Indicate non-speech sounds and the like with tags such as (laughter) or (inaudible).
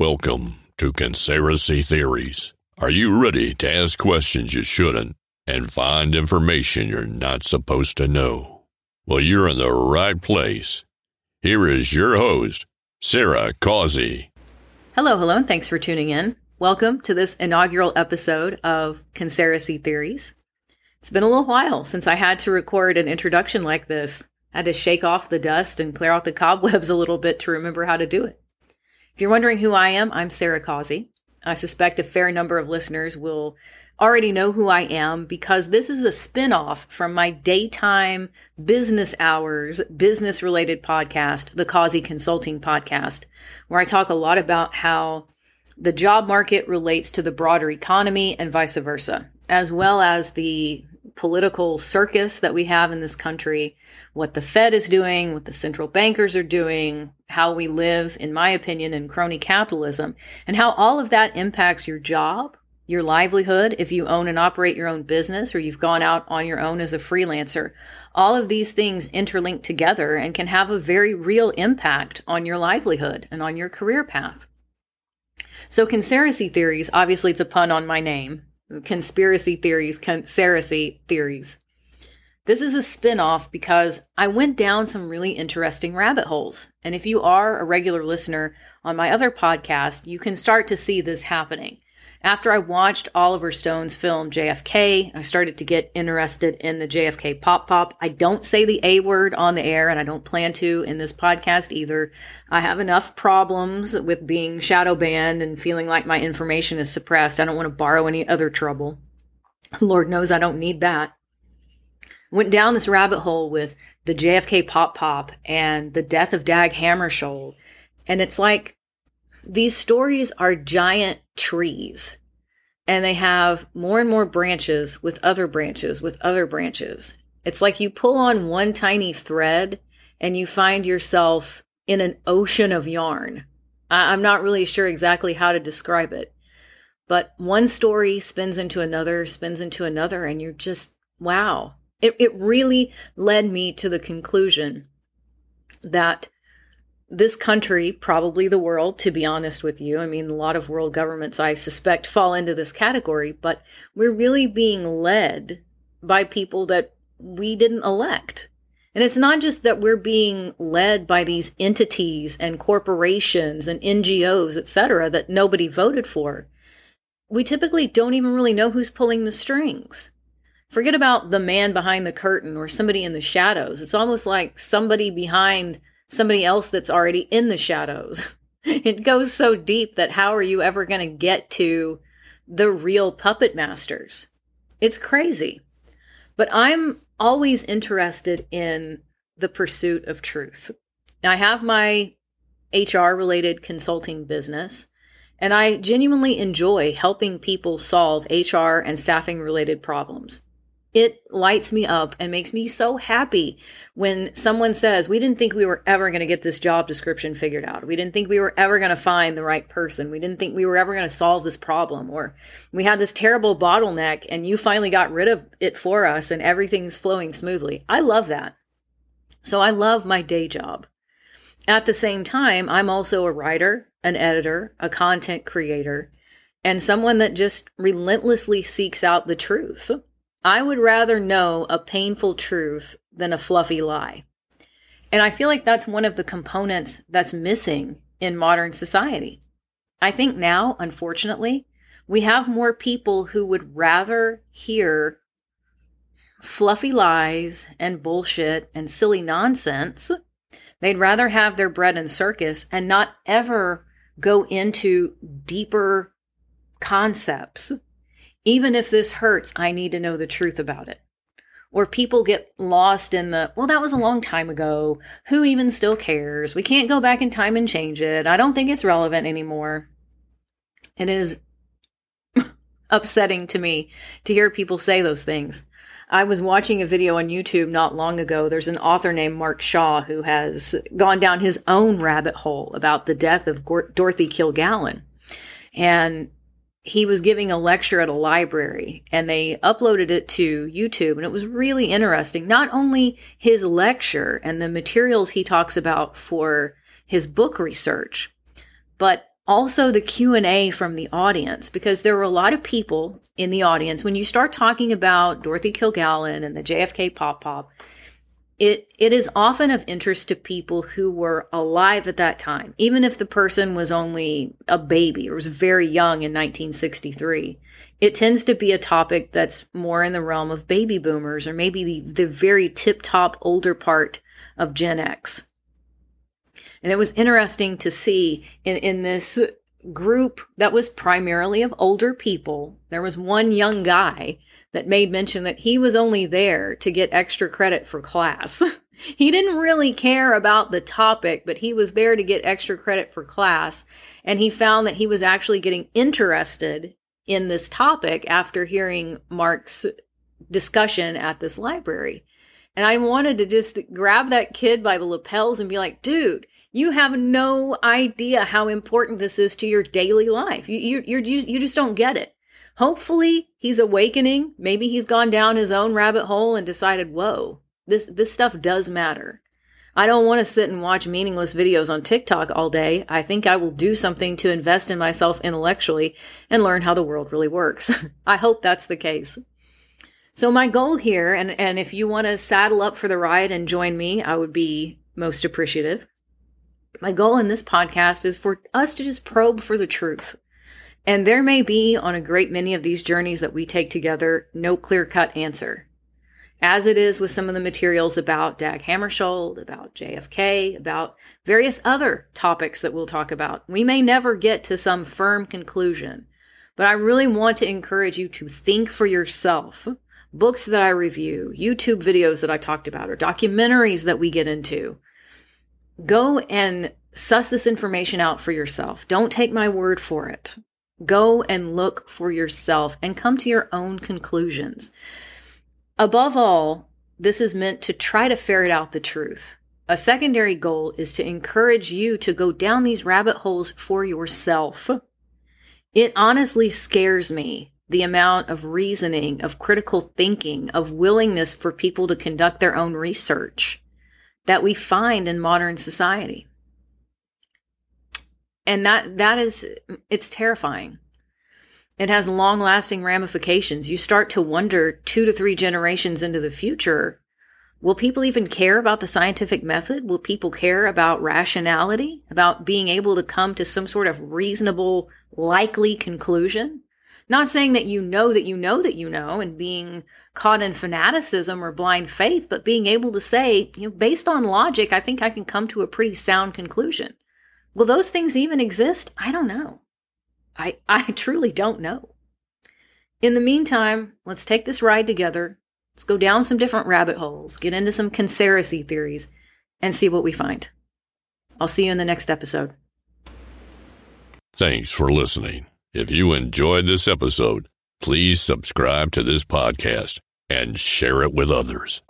Welcome to Consaracy Theories. Are you ready to ask questions you shouldn't and find information you're not supposed to know? Well, you're in the right place. Here is your host, Sara Causey. Hello, hello, and thanks for tuning in. Welcome to this inaugural episode of Consaracy Theories. It's been a little while since I had to record an introduction like this. I had to shake off the dust and clear out the (laughs) cobwebs a little bit to remember how to do it. If you're wondering who I am, I'm Sara Causey. I suspect a fair number of listeners will already know who I am because this is a spin-off from my daytime business hours business related podcast, the Causey Consulting podcast, where I talk a lot about how the job market relates to the broader economy and vice versa, as well as the political circus that we have in this country, what the Fed is doing, what the central bankers are doing, how we live, in my opinion, in crony capitalism, and how all of that impacts your job, your livelihood, if you own and operate your own business or you've gone out on your own as a freelancer. All of these things interlink together and can have a very real impact on your livelihood and on your career path. So, conspiracy theories, obviously, it's a pun on my name. Consaracy theories, conspiracy theories. This is a spin-off because I went down some really interesting rabbit holes. And if you are a regular listener on my other podcast, you can start to see this happening. After I watched Oliver Stone's film JFK, I started to get interested in the JFK pop pop. I don't say the A word on the air, and I don't plan to in this podcast either. I have enough problems with being shadow banned and feeling like my information is suppressed. I don't want to borrow any other trouble. Lord knows I don't need that. Went down this rabbit hole with the JFK pop pop and the death of Dag Hammarskjöld. And it's like these stories are giant trees and they have more and more branches with other branches with other branches. It's like you pull on one tiny thread and you find yourself in an ocean of yarn. I- am not really sure exactly how to describe it, but one story spins into another, spins into another, and you're just, wow. It, it really led me to the conclusion that this country, probably the world, to be honest with you. I mean, a lot of world governments, I suspect, fall into this category, but we're really being led by people that we didn't elect. And it's not just that we're being led by these entities and corporations and NGOs, et cetera, that nobody voted for. We typically don't even really know who's pulling the strings. Forget about the man behind the curtain or somebody in the shadows. It's almost like somebody behind somebody else that's already in the shadows. (laughs) it goes so deep that how are you ever going to get to the real puppet masters? It's crazy. But I'm always interested in the pursuit of truth. Now, I have my HR related consulting business, and I genuinely enjoy helping people solve HR and staffing related problems. It lights me up and makes me so happy when someone says, We didn't think we were ever going to get this job description figured out. We didn't think we were ever going to find the right person. We didn't think we were ever going to solve this problem. Or we had this terrible bottleneck and you finally got rid of it for us and everything's flowing smoothly. I love that. So I love my day job. At the same time, I'm also a writer, an editor, a content creator, and someone that just relentlessly seeks out the truth. I would rather know a painful truth than a fluffy lie. And I feel like that's one of the components that's missing in modern society. I think now, unfortunately, we have more people who would rather hear fluffy lies and bullshit and silly nonsense. They'd rather have their bread and circus and not ever go into deeper concepts even if this hurts, I need to know the truth about it. Or people get lost in the, well, that was a long time ago. Who even still cares? We can't go back in time and change it. I don't think it's relevant anymore. It is (laughs) upsetting to me to hear people say those things. I was watching a video on YouTube not long ago. There's an author named Mark Shaw who has gone down his own rabbit hole about the death of Dorothy Kilgallen. And he was giving a lecture at a library and they uploaded it to YouTube. And it was really interesting. Not only his lecture and the materials he talks about for his book research, but also the q&a from the audience because there were a lot of people in the audience when you start talking about dorothy kilgallen and the jfk pop pop it it is often of interest to people who were alive at that time even if the person was only a baby or was very young in 1963 it tends to be a topic that's more in the realm of baby boomers or maybe the, the very tip top older part of gen x. And it was interesting to see in, in this group that was primarily of older people, there was one young guy that made mention that he was only there to get extra credit for class. (laughs) he didn't really care about the topic, but he was there to get extra credit for class. And he found that he was actually getting interested in this topic after hearing Mark's discussion at this library. And I wanted to just grab that kid by the lapels and be like, dude, you have no idea how important this is to your daily life. You, you, you, you just don't get it. Hopefully, he's awakening. Maybe he's gone down his own rabbit hole and decided, whoa, this, this stuff does matter. I don't want to sit and watch meaningless videos on TikTok all day. I think I will do something to invest in myself intellectually and learn how the world really works. (laughs) I hope that's the case. So my goal here, and, and if you want to saddle up for the ride and join me, I would be most appreciative. My goal in this podcast is for us to just probe for the truth. And there may be on a great many of these journeys that we take together no clear cut answer. As it is with some of the materials about Dag Hammarskjöld, about JFK, about various other topics that we'll talk about. We may never get to some firm conclusion, but I really want to encourage you to think for yourself. Books that I review, YouTube videos that I talked about, or documentaries that we get into Go and suss this information out for yourself. Don't take my word for it. Go and look for yourself and come to your own conclusions. Above all, this is meant to try to ferret out the truth. A secondary goal is to encourage you to go down these rabbit holes for yourself. It honestly scares me the amount of reasoning, of critical thinking, of willingness for people to conduct their own research that we find in modern society. And that that is it's terrifying. It has long-lasting ramifications. You start to wonder 2 to 3 generations into the future, will people even care about the scientific method? Will people care about rationality, about being able to come to some sort of reasonable likely conclusion? Not saying that you know that you know that you know and being caught in fanaticism or blind faith, but being able to say, you know, based on logic, I think I can come to a pretty sound conclusion. Will those things even exist? I don't know. I, (laughs) I truly don't know. In the meantime, let's take this ride together. Let's go down some different rabbit holes, get into some conspiracy theories, and see what we find. I'll see you in the next episode. Thanks for listening. If you enjoyed this episode, please subscribe to this podcast and share it with others.